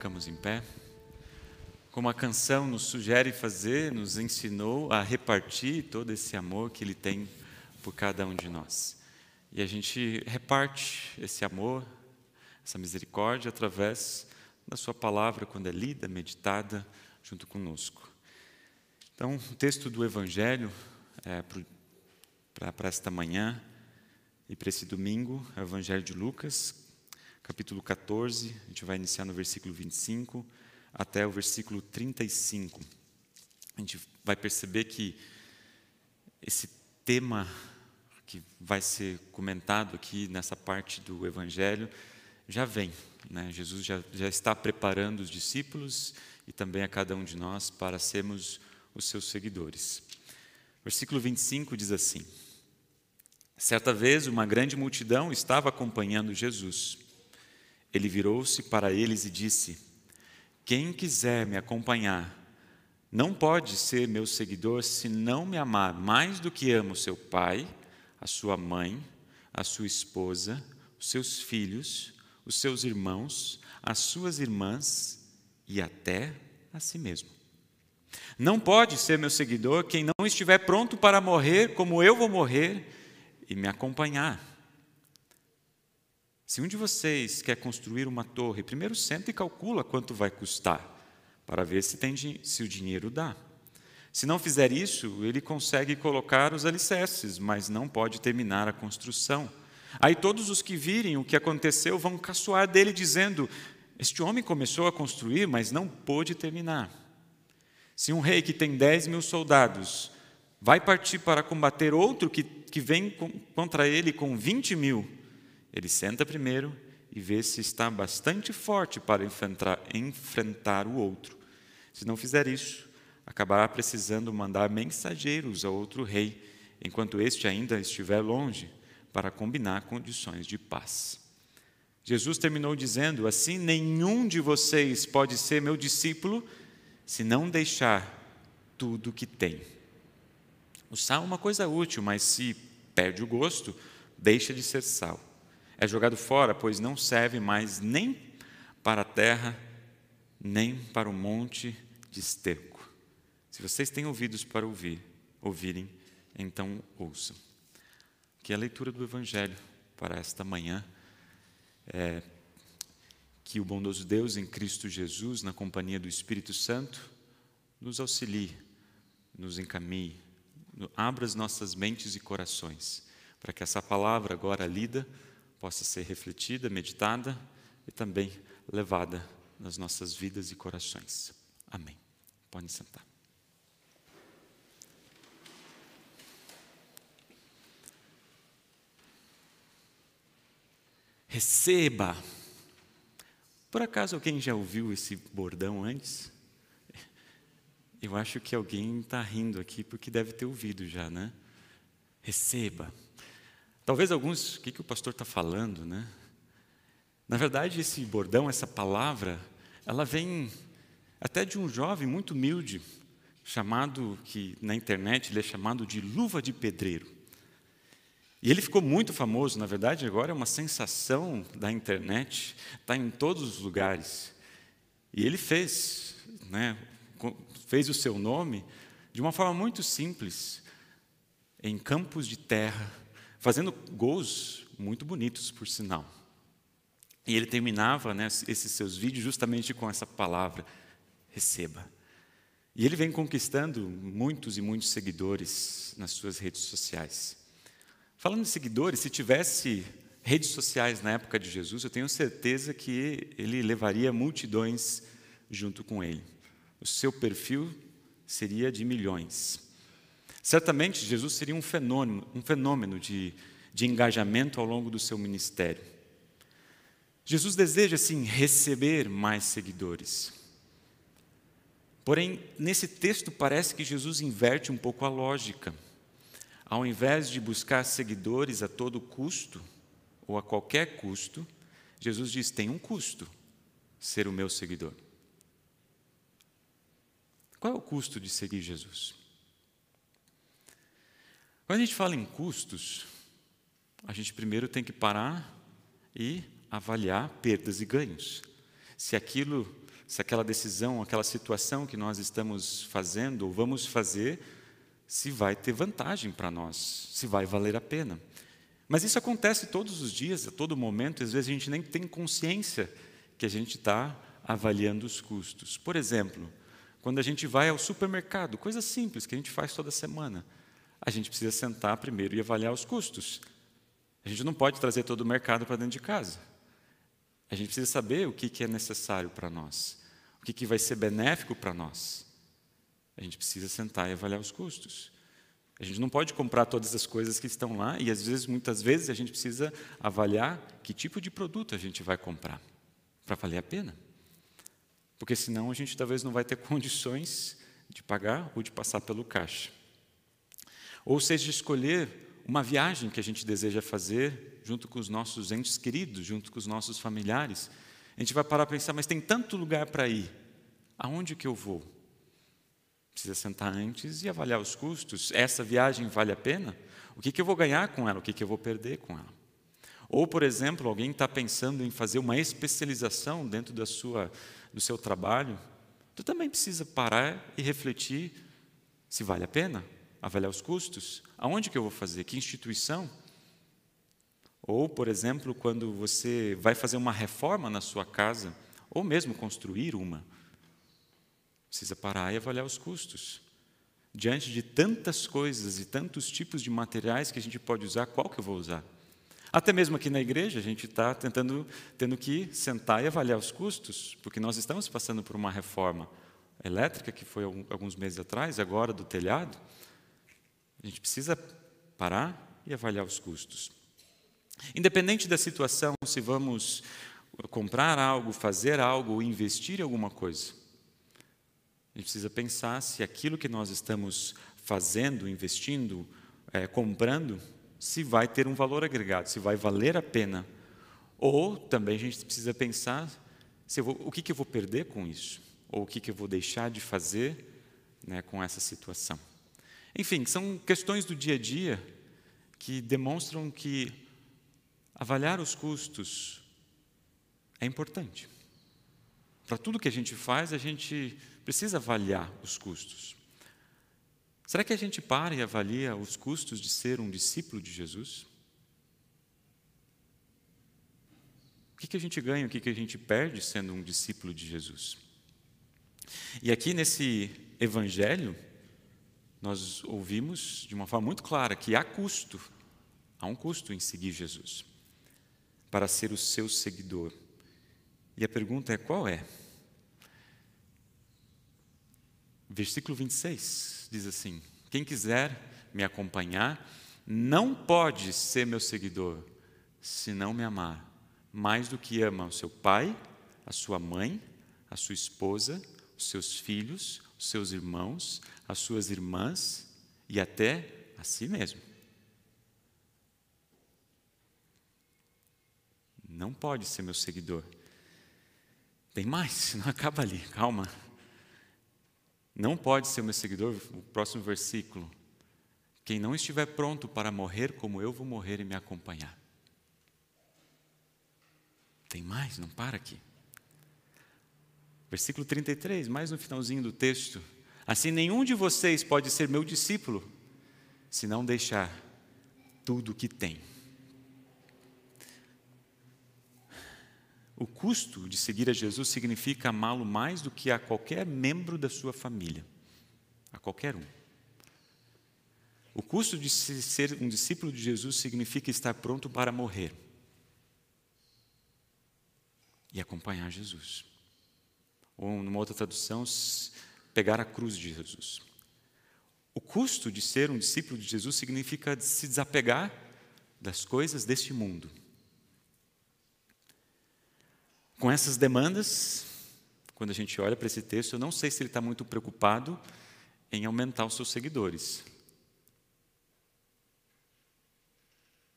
Ficamos em pé. Como a canção nos sugere fazer, nos ensinou a repartir todo esse amor que Ele tem por cada um de nós. E a gente reparte esse amor, essa misericórdia, através da Sua palavra, quando é lida, meditada, junto conosco. Então, o texto do Evangelho é, para esta manhã e para esse domingo é o Evangelho de Lucas, capítulo 14, a gente vai iniciar no versículo 25 até o versículo 35. A gente vai perceber que esse tema que vai ser comentado aqui nessa parte do Evangelho já vem. Né? Jesus já, já está preparando os discípulos e também a cada um de nós para sermos os seus seguidores. Versículo 25 diz assim: Certa vez uma grande multidão estava acompanhando Jesus. Ele virou-se para eles e disse: Quem quiser me acompanhar, não pode ser meu seguidor se não me amar mais do que ama o seu pai, a sua mãe, a sua esposa, os seus filhos, os seus irmãos, as suas irmãs e até a si mesmo. Não pode ser meu seguidor quem não estiver pronto para morrer como eu vou morrer e me acompanhar. Se um de vocês quer construir uma torre, primeiro senta e calcula quanto vai custar, para ver se, tem, se o dinheiro dá. Se não fizer isso, ele consegue colocar os alicerces, mas não pode terminar a construção. Aí todos os que virem o que aconteceu vão caçoar dele, dizendo: Este homem começou a construir, mas não pôde terminar. Se um rei que tem dez mil soldados vai partir para combater outro que, que vem contra ele com vinte mil, ele senta primeiro e vê se está bastante forte para enfrentar, enfrentar o outro. Se não fizer isso, acabará precisando mandar mensageiros a outro rei, enquanto este ainda estiver longe, para combinar condições de paz. Jesus terminou dizendo: Assim, nenhum de vocês pode ser meu discípulo se não deixar tudo que tem. O sal é uma coisa útil, mas se perde o gosto, deixa de ser sal é jogado fora, pois não serve mais nem para a terra, nem para o monte de esterco. Se vocês têm ouvidos para ouvir, ouvirem, então ouçam. Que a leitura do Evangelho para esta manhã é que o bondoso Deus em Cristo Jesus, na companhia do Espírito Santo, nos auxilie, nos encaminhe, abra as nossas mentes e corações, para que essa palavra agora lida possa ser refletida, meditada e também levada nas nossas vidas e corações. Amém. Podem sentar. Receba. Por acaso alguém já ouviu esse bordão antes? Eu acho que alguém está rindo aqui porque deve ter ouvido já, né? Receba. Talvez alguns, o que, que o pastor está falando, né? Na verdade, esse bordão, essa palavra, ela vem até de um jovem muito humilde, chamado, que na internet ele é chamado de luva de pedreiro. E ele ficou muito famoso, na verdade, agora é uma sensação da internet, está em todos os lugares. E ele fez, né, fez o seu nome de uma forma muito simples, em campos de terra, fazendo gols muito bonitos, por sinal. E ele terminava né, esses seus vídeos justamente com essa palavra: receba. E ele vem conquistando muitos e muitos seguidores nas suas redes sociais. Falando de seguidores, se tivesse redes sociais na época de Jesus, eu tenho certeza que ele levaria multidões junto com ele. O seu perfil seria de milhões. Certamente, Jesus seria um fenômeno, um fenômeno de, de engajamento ao longo do seu ministério. Jesus deseja, sim, receber mais seguidores. Porém, nesse texto parece que Jesus inverte um pouco a lógica. Ao invés de buscar seguidores a todo custo, ou a qualquer custo, Jesus diz: tem um custo ser o meu seguidor. Qual é o custo de seguir Jesus? Quando a gente fala em custos, a gente primeiro tem que parar e avaliar perdas e ganhos. Se aquilo se aquela decisão, aquela situação que nós estamos fazendo ou vamos fazer, se vai ter vantagem para nós, se vai valer a pena. Mas isso acontece todos os dias, a todo momento, e às vezes a gente nem tem consciência que a gente está avaliando os custos. Por exemplo, quando a gente vai ao supermercado, coisa simples que a gente faz toda semana, a gente precisa sentar primeiro e avaliar os custos. A gente não pode trazer todo o mercado para dentro de casa. A gente precisa saber o que é necessário para nós, o que vai ser benéfico para nós. A gente precisa sentar e avaliar os custos. A gente não pode comprar todas as coisas que estão lá e às vezes, muitas vezes, a gente precisa avaliar que tipo de produto a gente vai comprar para valer a pena. Porque senão a gente talvez não vai ter condições de pagar ou de passar pelo caixa. Ou seja, escolher uma viagem que a gente deseja fazer junto com os nossos entes queridos, junto com os nossos familiares. A gente vai parar para pensar, mas tem tanto lugar para ir. Aonde que eu vou? Precisa sentar antes e avaliar os custos. Essa viagem vale a pena? O que, que eu vou ganhar com ela? O que, que eu vou perder com ela? Ou, por exemplo, alguém está pensando em fazer uma especialização dentro da sua, do seu trabalho. Tu também precisa parar e refletir se vale a pena, avaliar os custos. Aonde que eu vou fazer? Que instituição? Ou, por exemplo, quando você vai fazer uma reforma na sua casa, ou mesmo construir uma, Precisa parar e avaliar os custos. Diante de tantas coisas e tantos tipos de materiais que a gente pode usar, qual que eu vou usar? Até mesmo aqui na igreja, a gente está tentando, tendo que sentar e avaliar os custos, porque nós estamos passando por uma reforma elétrica, que foi alguns meses atrás, agora do telhado. A gente precisa parar e avaliar os custos. Independente da situação, se vamos comprar algo, fazer algo ou investir em alguma coisa, a gente precisa pensar se aquilo que nós estamos fazendo, investindo, é, comprando, se vai ter um valor agregado, se vai valer a pena. Ou também a gente precisa pensar se vou, o que, que eu vou perder com isso, ou o que, que eu vou deixar de fazer né, com essa situação. Enfim, são questões do dia a dia que demonstram que avaliar os custos é importante. Para tudo que a gente faz, a gente precisa avaliar os custos. Será que a gente para e avalia os custos de ser um discípulo de Jesus? O que, a gente ganha, o que a gente perde sendo um discípulo de Jesus? E aqui nesse evangelho, nós ouvimos de uma forma muito clara que há custo, há um custo em seguir Jesus, para ser o seu seguidor. E a pergunta é: qual é? Versículo 26 diz assim: Quem quiser me acompanhar, não pode ser meu seguidor se não me amar mais do que ama o seu pai, a sua mãe, a sua esposa, os seus filhos, os seus irmãos, as suas irmãs e até a si mesmo. Não pode ser meu seguidor. Tem mais, não acaba ali, calma. Não pode ser meu seguidor, o próximo versículo. Quem não estiver pronto para morrer como eu vou morrer e me acompanhar. Tem mais, não para aqui. Versículo 33, mais no finalzinho do texto. Assim, nenhum de vocês pode ser meu discípulo se não deixar tudo o que tem. O custo de seguir a Jesus significa amá-lo mais do que a qualquer membro da sua família, a qualquer um. O custo de ser um discípulo de Jesus significa estar pronto para morrer e acompanhar Jesus. Ou, numa outra tradução, pegar a cruz de Jesus. O custo de ser um discípulo de Jesus significa se desapegar das coisas deste mundo com essas demandas, quando a gente olha para esse texto, eu não sei se ele está muito preocupado em aumentar os seus seguidores.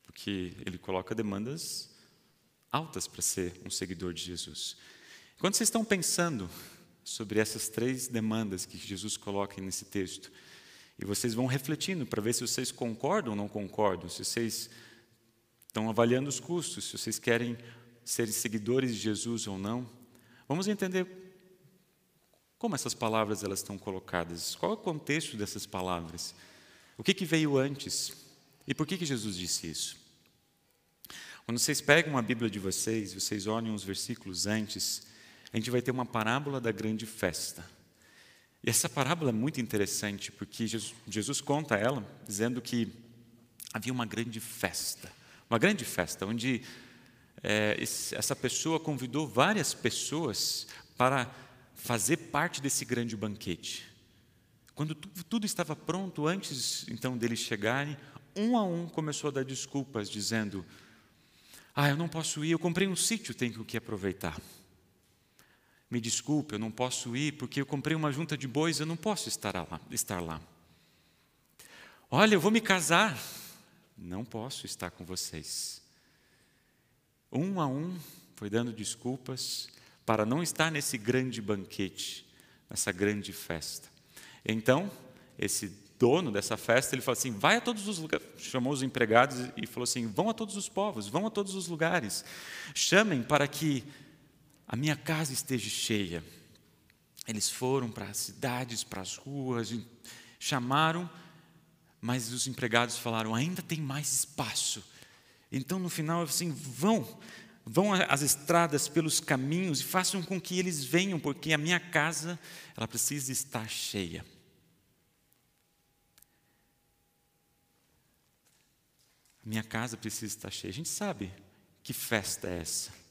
Porque ele coloca demandas altas para ser um seguidor de Jesus. Quando vocês estão pensando sobre essas três demandas que Jesus coloca nesse texto, e vocês vão refletindo para ver se vocês concordam ou não concordam, se vocês estão avaliando os custos, se vocês querem ser seguidores de Jesus ou não, vamos entender Como essas palavras elas estão colocadas? Qual é o contexto dessas palavras? O que, que veio antes? E por que, que Jesus disse isso? Quando vocês pegam a Bíblia de vocês, vocês olham os versículos antes, a gente vai ter uma parábola da grande festa. E essa parábola é muito interessante, porque Jesus, Jesus conta ela dizendo que havia uma grande festa, uma grande festa, onde é, essa pessoa convidou várias pessoas para fazer parte desse grande banquete. Quando tudo estava pronto, antes então deles chegarem, um a um começou a dar desculpas, dizendo: Ah, eu não posso ir, eu comprei um sítio, tenho que aproveitar. Me desculpe, eu não posso ir porque eu comprei uma junta de bois, eu não posso estar lá. Estar lá. Olha, eu vou me casar, não posso estar com vocês. Um a um foi dando desculpas para não estar nesse grande banquete, nessa grande festa. Então, esse dono dessa festa, ele falou assim: vai a todos os lugares. Chamou os empregados e falou assim: vão a todos os povos, vão a todos os lugares. Chamem para que a minha casa esteja cheia. Eles foram para as cidades, para as ruas, chamaram, mas os empregados falaram: ainda tem mais espaço. Então, no final, assim, vão, vão às estradas pelos caminhos e façam com que eles venham, porque a minha casa, ela precisa estar cheia. A minha casa precisa estar cheia. A gente sabe que festa é essa.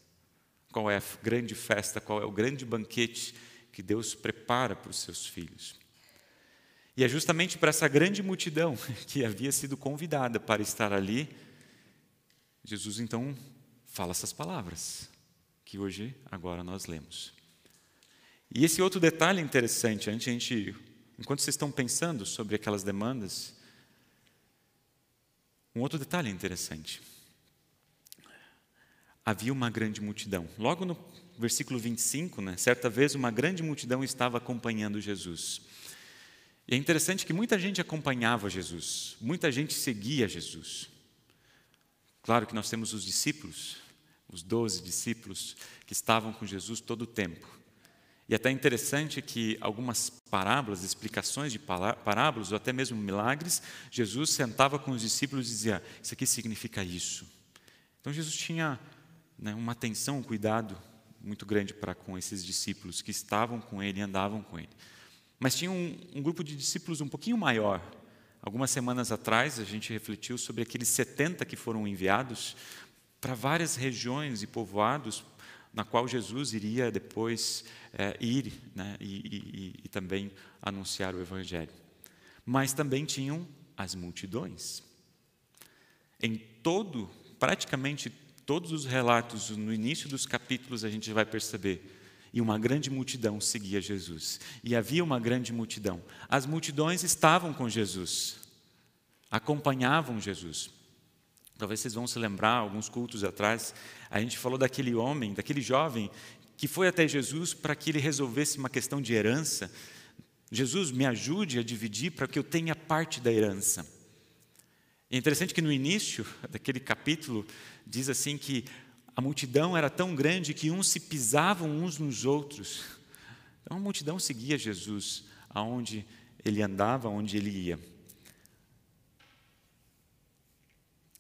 Qual é a grande festa, qual é o grande banquete que Deus prepara para os seus filhos. E é justamente para essa grande multidão que havia sido convidada para estar ali, Jesus então fala essas palavras que hoje, agora nós lemos. E esse outro detalhe interessante, a gente, enquanto vocês estão pensando sobre aquelas demandas, um outro detalhe interessante. Havia uma grande multidão. Logo no versículo 25, né, certa vez uma grande multidão estava acompanhando Jesus. E é interessante que muita gente acompanhava Jesus, muita gente seguia Jesus. Claro que nós temos os discípulos, os doze discípulos que estavam com Jesus todo o tempo. E até interessante que algumas parábolas, explicações de parábolas, ou até mesmo milagres, Jesus sentava com os discípulos e dizia: Isso aqui significa isso. Então Jesus tinha né, uma atenção, um cuidado muito grande para com esses discípulos que estavam com ele andavam com ele. Mas tinha um, um grupo de discípulos um pouquinho maior. Algumas semanas atrás a gente refletiu sobre aqueles 70 que foram enviados para várias regiões e povoados na qual Jesus iria depois é, ir né, e, e, e também anunciar o Evangelho. Mas também tinham as multidões. Em todo, praticamente todos os relatos, no início dos capítulos, a gente vai perceber. E uma grande multidão seguia Jesus. E havia uma grande multidão. As multidões estavam com Jesus, acompanhavam Jesus. Talvez vocês vão se lembrar, alguns cultos atrás, a gente falou daquele homem, daquele jovem que foi até Jesus para que ele resolvesse uma questão de herança. Jesus, me ajude a dividir para que eu tenha parte da herança. É interessante que no início daquele capítulo diz assim que a multidão era tão grande que uns se pisavam uns nos outros. Então a multidão seguia Jesus aonde ele andava, aonde ele ia.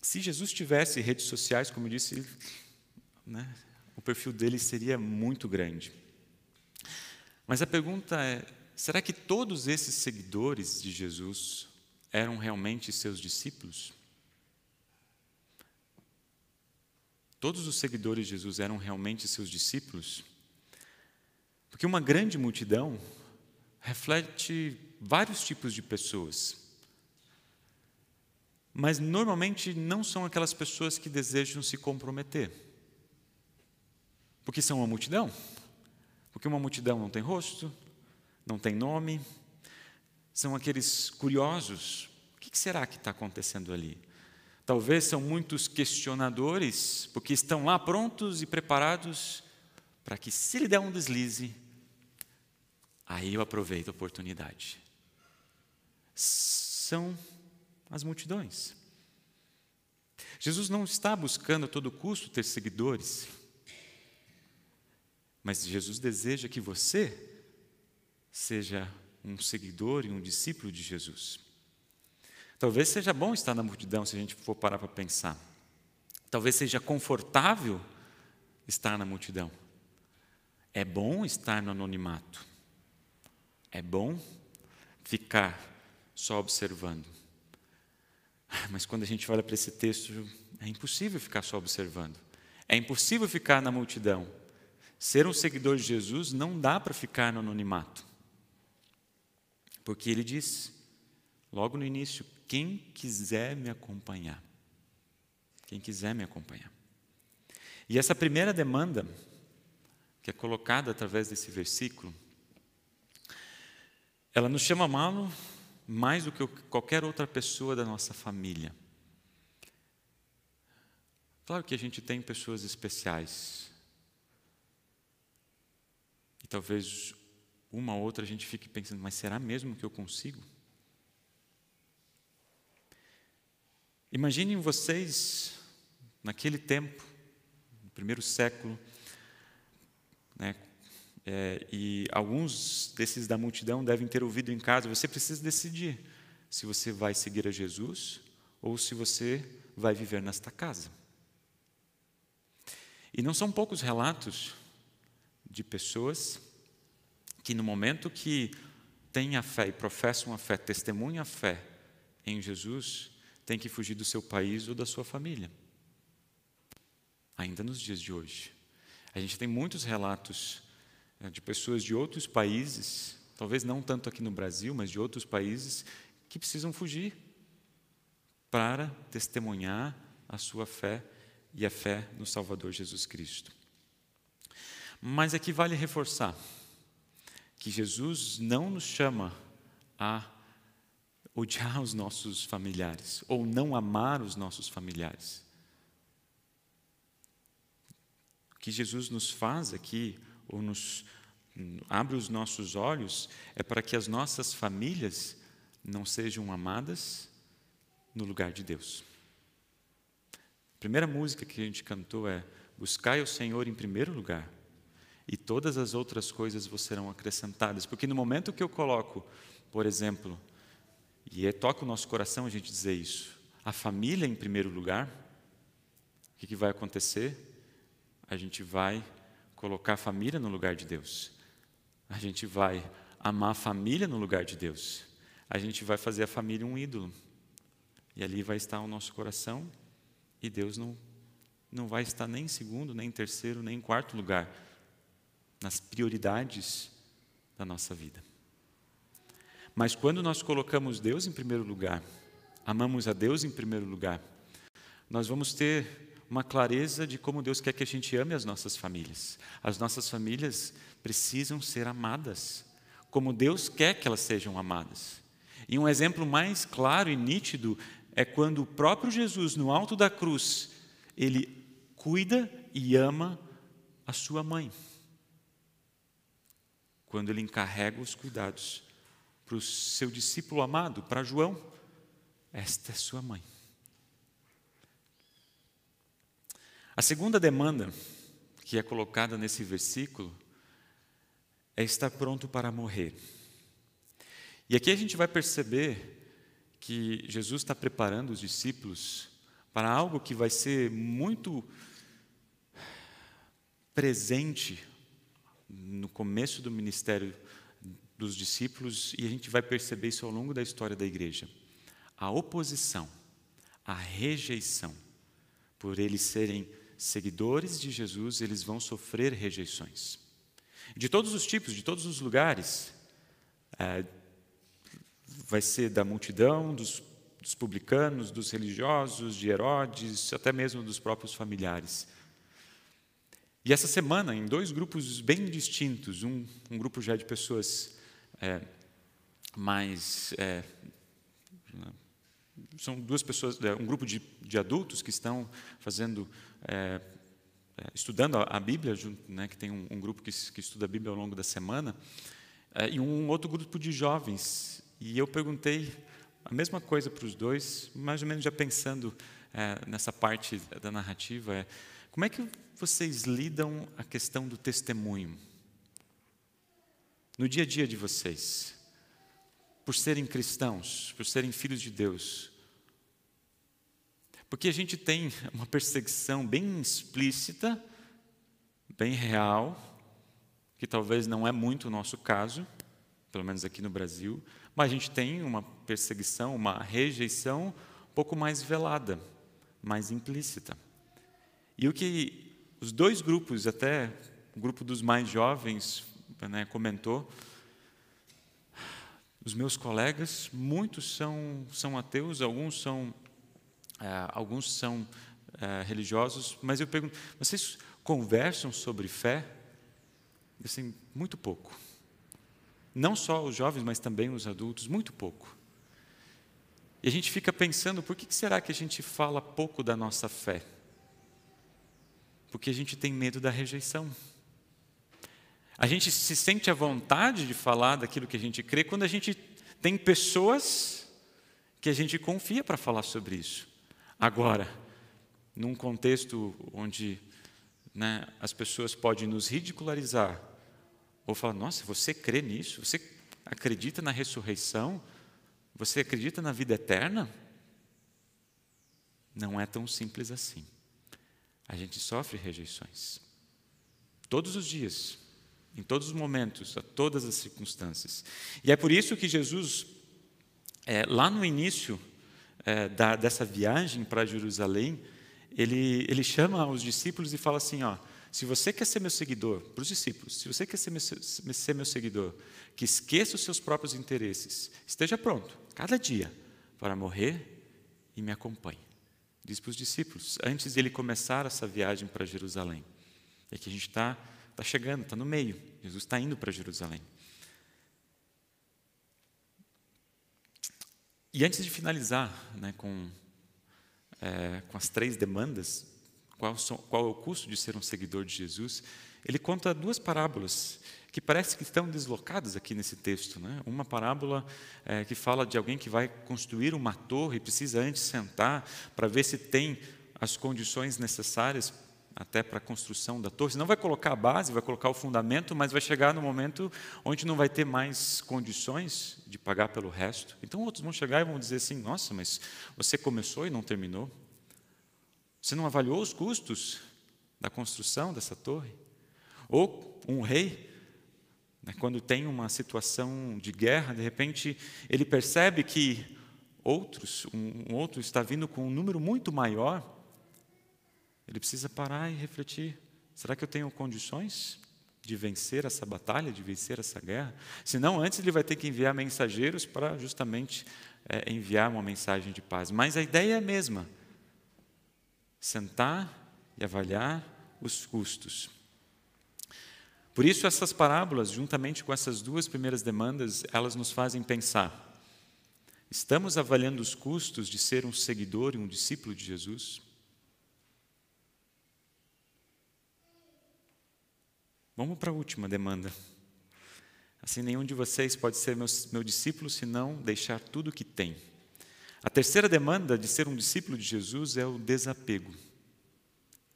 Se Jesus tivesse redes sociais, como eu disse, né, o perfil dele seria muito grande. Mas a pergunta é: será que todos esses seguidores de Jesus eram realmente seus discípulos? Todos os seguidores de Jesus eram realmente seus discípulos? Porque uma grande multidão reflete vários tipos de pessoas. Mas normalmente não são aquelas pessoas que desejam se comprometer. Porque são uma multidão. Porque uma multidão não tem rosto, não tem nome. São aqueles curiosos. O que será que está acontecendo ali? Talvez são muitos questionadores, porque estão lá prontos e preparados para que, se lhe der um deslize, aí eu aproveito a oportunidade. São as multidões. Jesus não está buscando a todo custo ter seguidores, mas Jesus deseja que você seja um seguidor e um discípulo de Jesus. Talvez seja bom estar na multidão se a gente for parar para pensar. Talvez seja confortável estar na multidão. É bom estar no anonimato. É bom ficar só observando. Mas quando a gente olha para esse texto, é impossível ficar só observando. É impossível ficar na multidão. Ser um seguidor de Jesus não dá para ficar no anonimato. Porque ele diz, logo no início: quem quiser me acompanhar. Quem quiser me acompanhar. E essa primeira demanda, que é colocada através desse versículo, ela nos chama a amá-lo mais do que qualquer outra pessoa da nossa família. Claro que a gente tem pessoas especiais. E talvez uma ou outra a gente fique pensando, mas será mesmo que eu consigo? Imaginem vocês, naquele tempo, no primeiro século, né, é, e alguns desses da multidão devem ter ouvido em casa, você precisa decidir se você vai seguir a Jesus ou se você vai viver nesta casa. E não são poucos relatos de pessoas que, no momento que têm a fé e professam a fé, testemunham a fé em Jesus, têm que fugir do seu país ou da sua família. Ainda nos dias de hoje. A gente tem muitos relatos né, de pessoas de outros países, talvez não tanto aqui no Brasil, mas de outros países, que precisam fugir para testemunhar a sua fé e a fé no Salvador Jesus Cristo. Mas aqui vale reforçar que Jesus não nos chama a odiar os nossos familiares ou não amar os nossos familiares. O que Jesus nos faz aqui, ou nos abre os nossos olhos, é para que as nossas famílias não sejam amadas no lugar de Deus primeira música que a gente cantou é Buscai o Senhor em primeiro lugar, e todas as outras coisas vos serão acrescentadas. Porque no momento que eu coloco, por exemplo, e é, toca o nosso coração a gente dizer isso, a família em primeiro lugar, o que, que vai acontecer? A gente vai colocar a família no lugar de Deus. A gente vai amar a família no lugar de Deus. A gente vai fazer a família um ídolo. E ali vai estar o nosso coração e Deus não, não vai estar nem em segundo, nem em terceiro, nem em quarto lugar nas prioridades da nossa vida. Mas quando nós colocamos Deus em primeiro lugar, amamos a Deus em primeiro lugar, nós vamos ter uma clareza de como Deus quer que a gente ame as nossas famílias. As nossas famílias precisam ser amadas, como Deus quer que elas sejam amadas. E um exemplo mais claro e nítido é quando o próprio Jesus, no alto da cruz, ele cuida e ama a sua mãe. Quando ele encarrega os cuidados para o seu discípulo amado, para João, esta é sua mãe. A segunda demanda que é colocada nesse versículo é estar pronto para morrer. E aqui a gente vai perceber que Jesus está preparando os discípulos para algo que vai ser muito presente no começo do ministério dos discípulos e a gente vai perceber isso ao longo da história da igreja. A oposição, a rejeição, por eles serem seguidores de Jesus, eles vão sofrer rejeições. De todos os tipos, de todos os lugares, é, vai ser da multidão, dos, dos publicanos, dos religiosos, de Herodes, até mesmo dos próprios familiares. E essa semana, em dois grupos bem distintos, um, um grupo já de pessoas é, mais. É, são duas pessoas, é, um grupo de, de adultos que estão fazendo. É, é estudando a, Bíblia, né, que tem um, um grupo que, que, estuda a Bíblia ao longo da semana, é, e um outro grupo de jovens e eu perguntei a mesma coisa para os dois, mais ou menos já pensando nessa parte da narrativa, é, como é que vocês lidam a questão do testemunho? No dia a dia de vocês, por serem cristãos, por serem filhos de Deus. Porque a gente tem uma perseguição bem explícita, bem real, que talvez não é muito o nosso caso, pelo menos aqui no Brasil, mas a gente tem uma perseguição, uma rejeição um pouco mais velada, mais implícita. E o que os dois grupos, até o grupo dos mais jovens, né, comentou, os meus colegas, muitos são, são ateus, alguns são, é, alguns são é, religiosos, mas eu pergunto, vocês conversam sobre fé? Assim, muito pouco. Não só os jovens, mas também os adultos, muito pouco. E a gente fica pensando, por que será que a gente fala pouco da nossa fé? Porque a gente tem medo da rejeição. A gente se sente à vontade de falar daquilo que a gente crê quando a gente tem pessoas que a gente confia para falar sobre isso. Agora, num contexto onde né, as pessoas podem nos ridicularizar ou falar: nossa, você crê nisso? Você acredita na ressurreição? Você acredita na vida eterna? Não é tão simples assim. A gente sofre rejeições. Todos os dias, em todos os momentos, a todas as circunstâncias. E é por isso que Jesus, é, lá no início é, da, dessa viagem para Jerusalém, ele, ele chama os discípulos e fala assim: ó, se você quer ser meu seguidor, para os discípulos, se você quer ser meu, ser meu seguidor, que esqueça os seus próprios interesses, esteja pronto, cada dia, para morrer e me acompanhe. Diz para os discípulos, antes de ele começar essa viagem para Jerusalém. É que a gente está tá chegando, está no meio, Jesus está indo para Jerusalém. E antes de finalizar né, com, é, com as três demandas qual, são, qual é o custo de ser um seguidor de Jesus, ele conta duas parábolas que parece que estão deslocadas aqui nesse texto. Né? Uma parábola é, que fala de alguém que vai construir uma torre e precisa antes sentar para ver se tem as condições necessárias até para a construção da torre. Não vai colocar a base, vai colocar o fundamento, mas vai chegar no momento onde não vai ter mais condições de pagar pelo resto. Então outros vão chegar e vão dizer assim: Nossa, mas você começou e não terminou. Você não avaliou os custos da construção dessa torre? Ou um rei, né, quando tem uma situação de guerra, de repente ele percebe que outros, um, um outro está vindo com um número muito maior, ele precisa parar e refletir: será que eu tenho condições de vencer essa batalha, de vencer essa guerra? Senão, antes ele vai ter que enviar mensageiros para justamente é, enviar uma mensagem de paz. Mas a ideia é a mesma sentar e avaliar os custos. Por isso, essas parábolas, juntamente com essas duas primeiras demandas, elas nos fazem pensar: estamos avaliando os custos de ser um seguidor e um discípulo de Jesus? Vamos para a última demanda. Assim, nenhum de vocês pode ser meu, meu discípulo se não deixar tudo o que tem. A terceira demanda de ser um discípulo de Jesus é o desapego.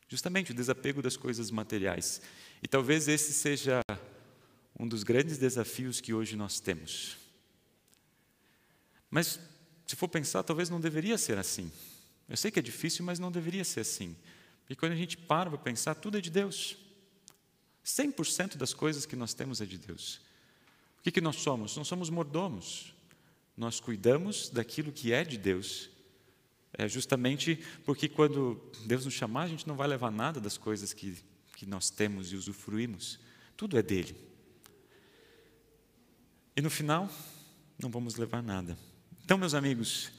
Justamente o desapego das coisas materiais. E talvez esse seja um dos grandes desafios que hoje nós temos. Mas, se for pensar, talvez não deveria ser assim. Eu sei que é difícil, mas não deveria ser assim. E quando a gente para para pensar, tudo é de Deus. 100% das coisas que nós temos é de Deus. O que, que nós somos? Nós somos mordomos nós cuidamos daquilo que é de Deus. É justamente porque quando Deus nos chamar, a gente não vai levar nada das coisas que, que nós temos e usufruímos. Tudo é dele. E no final, não vamos levar nada. Então, meus amigos,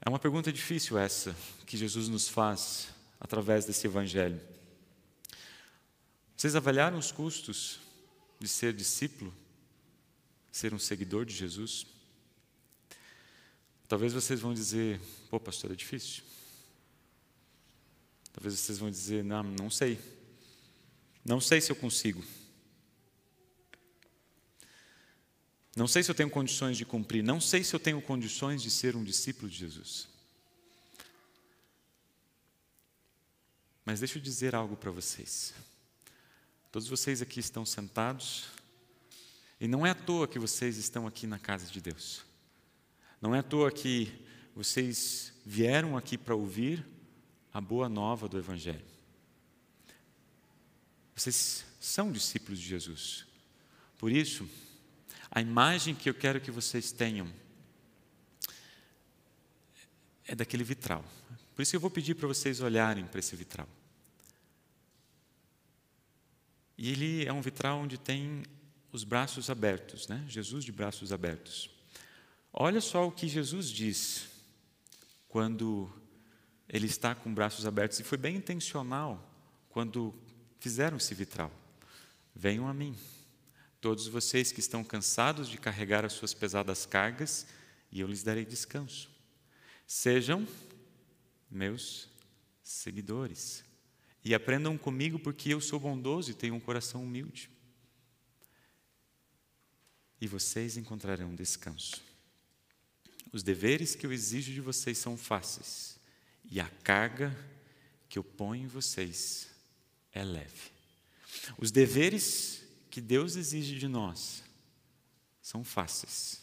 é uma pergunta difícil essa que Jesus nos faz através desse evangelho. Vocês avaliaram os custos de ser discípulo, ser um seguidor de Jesus? Talvez vocês vão dizer, pô, pastor, é difícil. Talvez vocês vão dizer, não, não sei. Não sei se eu consigo. Não sei se eu tenho condições de cumprir. Não sei se eu tenho condições de ser um discípulo de Jesus. Mas deixa eu dizer algo para vocês. Todos vocês aqui estão sentados, E não é à toa que vocês estão aqui na casa de Deus. Não é à toa que vocês vieram aqui para ouvir a boa nova do Evangelho. Vocês são discípulos de Jesus. Por isso, a imagem que eu quero que vocês tenham é daquele vitral. Por isso eu vou pedir para vocês olharem para esse vitral. E ele é um vitral onde tem os braços abertos, né? Jesus de braços abertos. Olha só o que Jesus diz quando ele está com braços abertos, e foi bem intencional quando fizeram esse vitral. Venham a mim, todos vocês que estão cansados de carregar as suas pesadas cargas, e eu lhes darei descanso. Sejam meus seguidores e aprendam comigo, porque eu sou bondoso e tenho um coração humilde. E vocês encontrarão descanso. Os deveres que eu exijo de vocês são fáceis, e a carga que eu ponho em vocês é leve. Os deveres que Deus exige de nós são fáceis,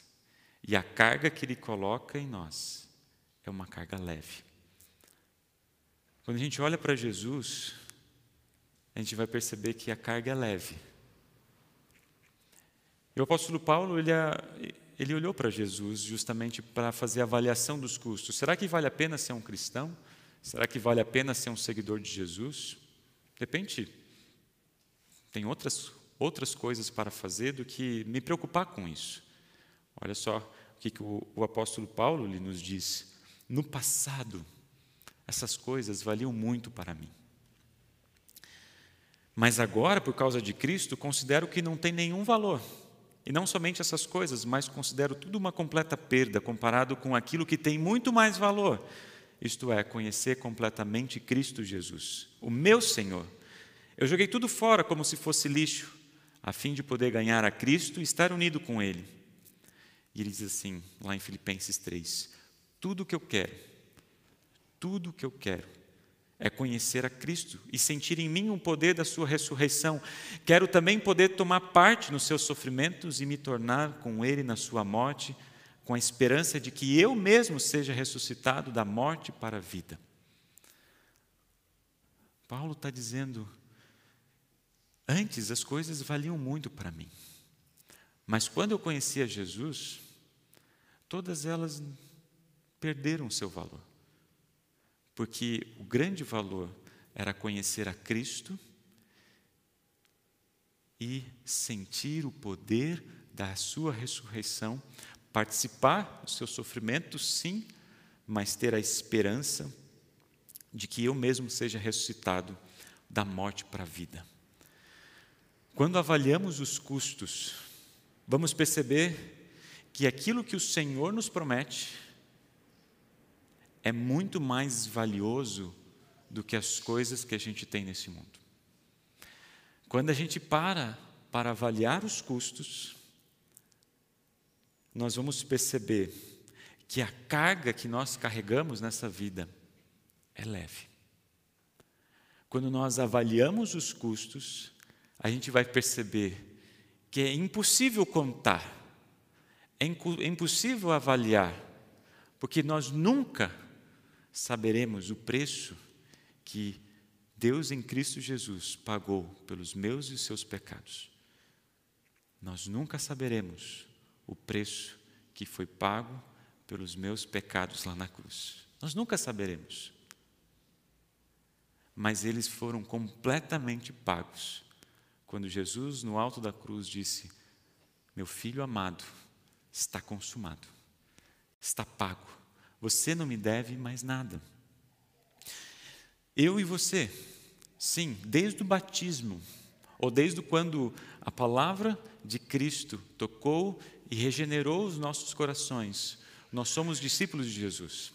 e a carga que Ele coloca em nós é uma carga leve. Quando a gente olha para Jesus, a gente vai perceber que a carga é leve. E o apóstolo Paulo, ele, ele olhou para Jesus justamente para fazer a avaliação dos custos. Será que vale a pena ser um cristão? Será que vale a pena ser um seguidor de Jesus? Depende. Tem outras, outras coisas para fazer do que me preocupar com isso. Olha só o que, que o, o apóstolo Paulo lhe nos diz. No passado, essas coisas valiam muito para mim. Mas agora, por causa de Cristo, considero que não tem nenhum valor. E não somente essas coisas, mas considero tudo uma completa perda comparado com aquilo que tem muito mais valor. Isto é, conhecer completamente Cristo Jesus, o meu Senhor. Eu joguei tudo fora como se fosse lixo, a fim de poder ganhar a Cristo e estar unido com Ele. E ele diz assim, lá em Filipenses 3: Tudo o que eu quero tudo o que eu quero é conhecer a Cristo e sentir em mim o poder da Sua ressurreição. Quero também poder tomar parte nos seus sofrimentos e me tornar com Ele na Sua morte, com a esperança de que eu mesmo seja ressuscitado da morte para a vida. Paulo está dizendo: antes as coisas valiam muito para mim, mas quando eu conhecia Jesus, todas elas perderam seu valor porque o grande valor era conhecer a Cristo e sentir o poder da sua ressurreição, participar do seu sofrimento, sim, mas ter a esperança de que eu mesmo seja ressuscitado da morte para a vida. Quando avaliamos os custos, vamos perceber que aquilo que o Senhor nos promete é muito mais valioso do que as coisas que a gente tem nesse mundo. Quando a gente para para avaliar os custos, nós vamos perceber que a carga que nós carregamos nessa vida é leve. Quando nós avaliamos os custos, a gente vai perceber que é impossível contar, é, é impossível avaliar, porque nós nunca saberemos o preço que Deus em Cristo Jesus pagou pelos meus e seus pecados. Nós nunca saberemos o preço que foi pago pelos meus pecados lá na cruz. Nós nunca saberemos. Mas eles foram completamente pagos quando Jesus, no alto da cruz, disse: Meu filho amado, está consumado, está pago você não me deve mais nada. Eu e você, sim, desde o batismo, ou desde quando a palavra de Cristo tocou e regenerou os nossos corações, nós somos discípulos de Jesus.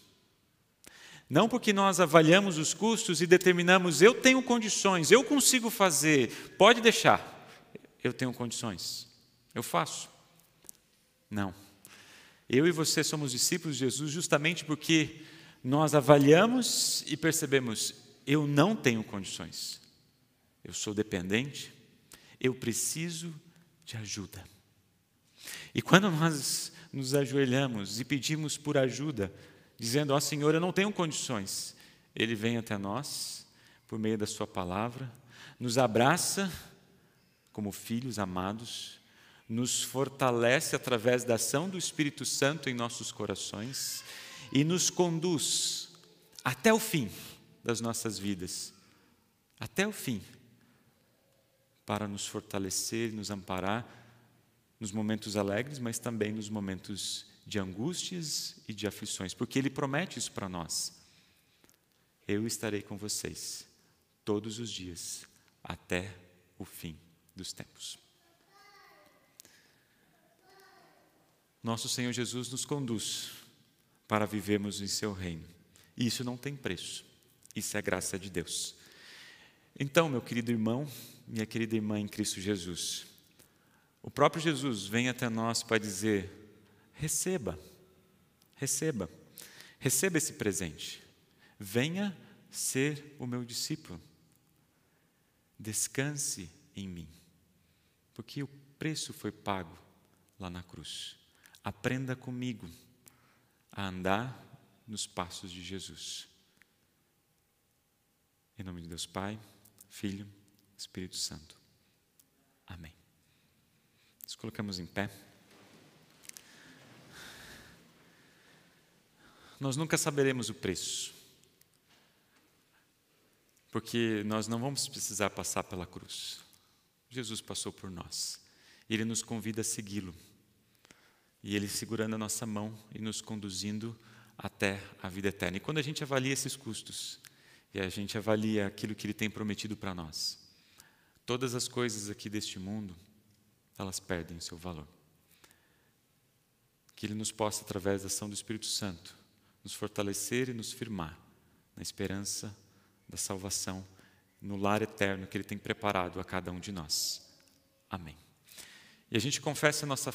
Não porque nós avaliamos os custos e determinamos, eu tenho condições, eu consigo fazer, pode deixar, eu tenho condições, eu faço. Não. Eu e você somos discípulos de Jesus justamente porque nós avaliamos e percebemos: eu não tenho condições, eu sou dependente, eu preciso de ajuda. E quando nós nos ajoelhamos e pedimos por ajuda, dizendo: Ó oh, Senhor, eu não tenho condições, Ele vem até nós, por meio da Sua palavra, nos abraça como filhos amados, nos fortalece através da ação do Espírito Santo em nossos corações e nos conduz até o fim das nossas vidas, até o fim, para nos fortalecer e nos amparar nos momentos alegres, mas também nos momentos de angústias e de aflições, porque Ele promete isso para nós. Eu estarei com vocês todos os dias, até o fim dos tempos. Nosso Senhor Jesus nos conduz para vivermos em Seu reino, e isso não tem preço, isso é graça de Deus. Então, meu querido irmão, minha querida irmã em Cristo Jesus, o próprio Jesus vem até nós para dizer: receba, receba, receba esse presente, venha ser o meu discípulo, descanse em mim, porque o preço foi pago lá na cruz. Aprenda comigo a andar nos passos de Jesus. Em nome de Deus Pai, Filho, Espírito Santo. Amém. Nos colocamos em pé. Nós nunca saberemos o preço, porque nós não vamos precisar passar pela cruz. Jesus passou por nós. Ele nos convida a segui-lo. E Ele segurando a nossa mão e nos conduzindo até a vida eterna. E quando a gente avalia esses custos, e a gente avalia aquilo que Ele tem prometido para nós, todas as coisas aqui deste mundo, elas perdem o seu valor. Que Ele nos possa, através da ação do Espírito Santo, nos fortalecer e nos firmar na esperança da salvação, no lar eterno que Ele tem preparado a cada um de nós. Amém. E a gente confessa a nossa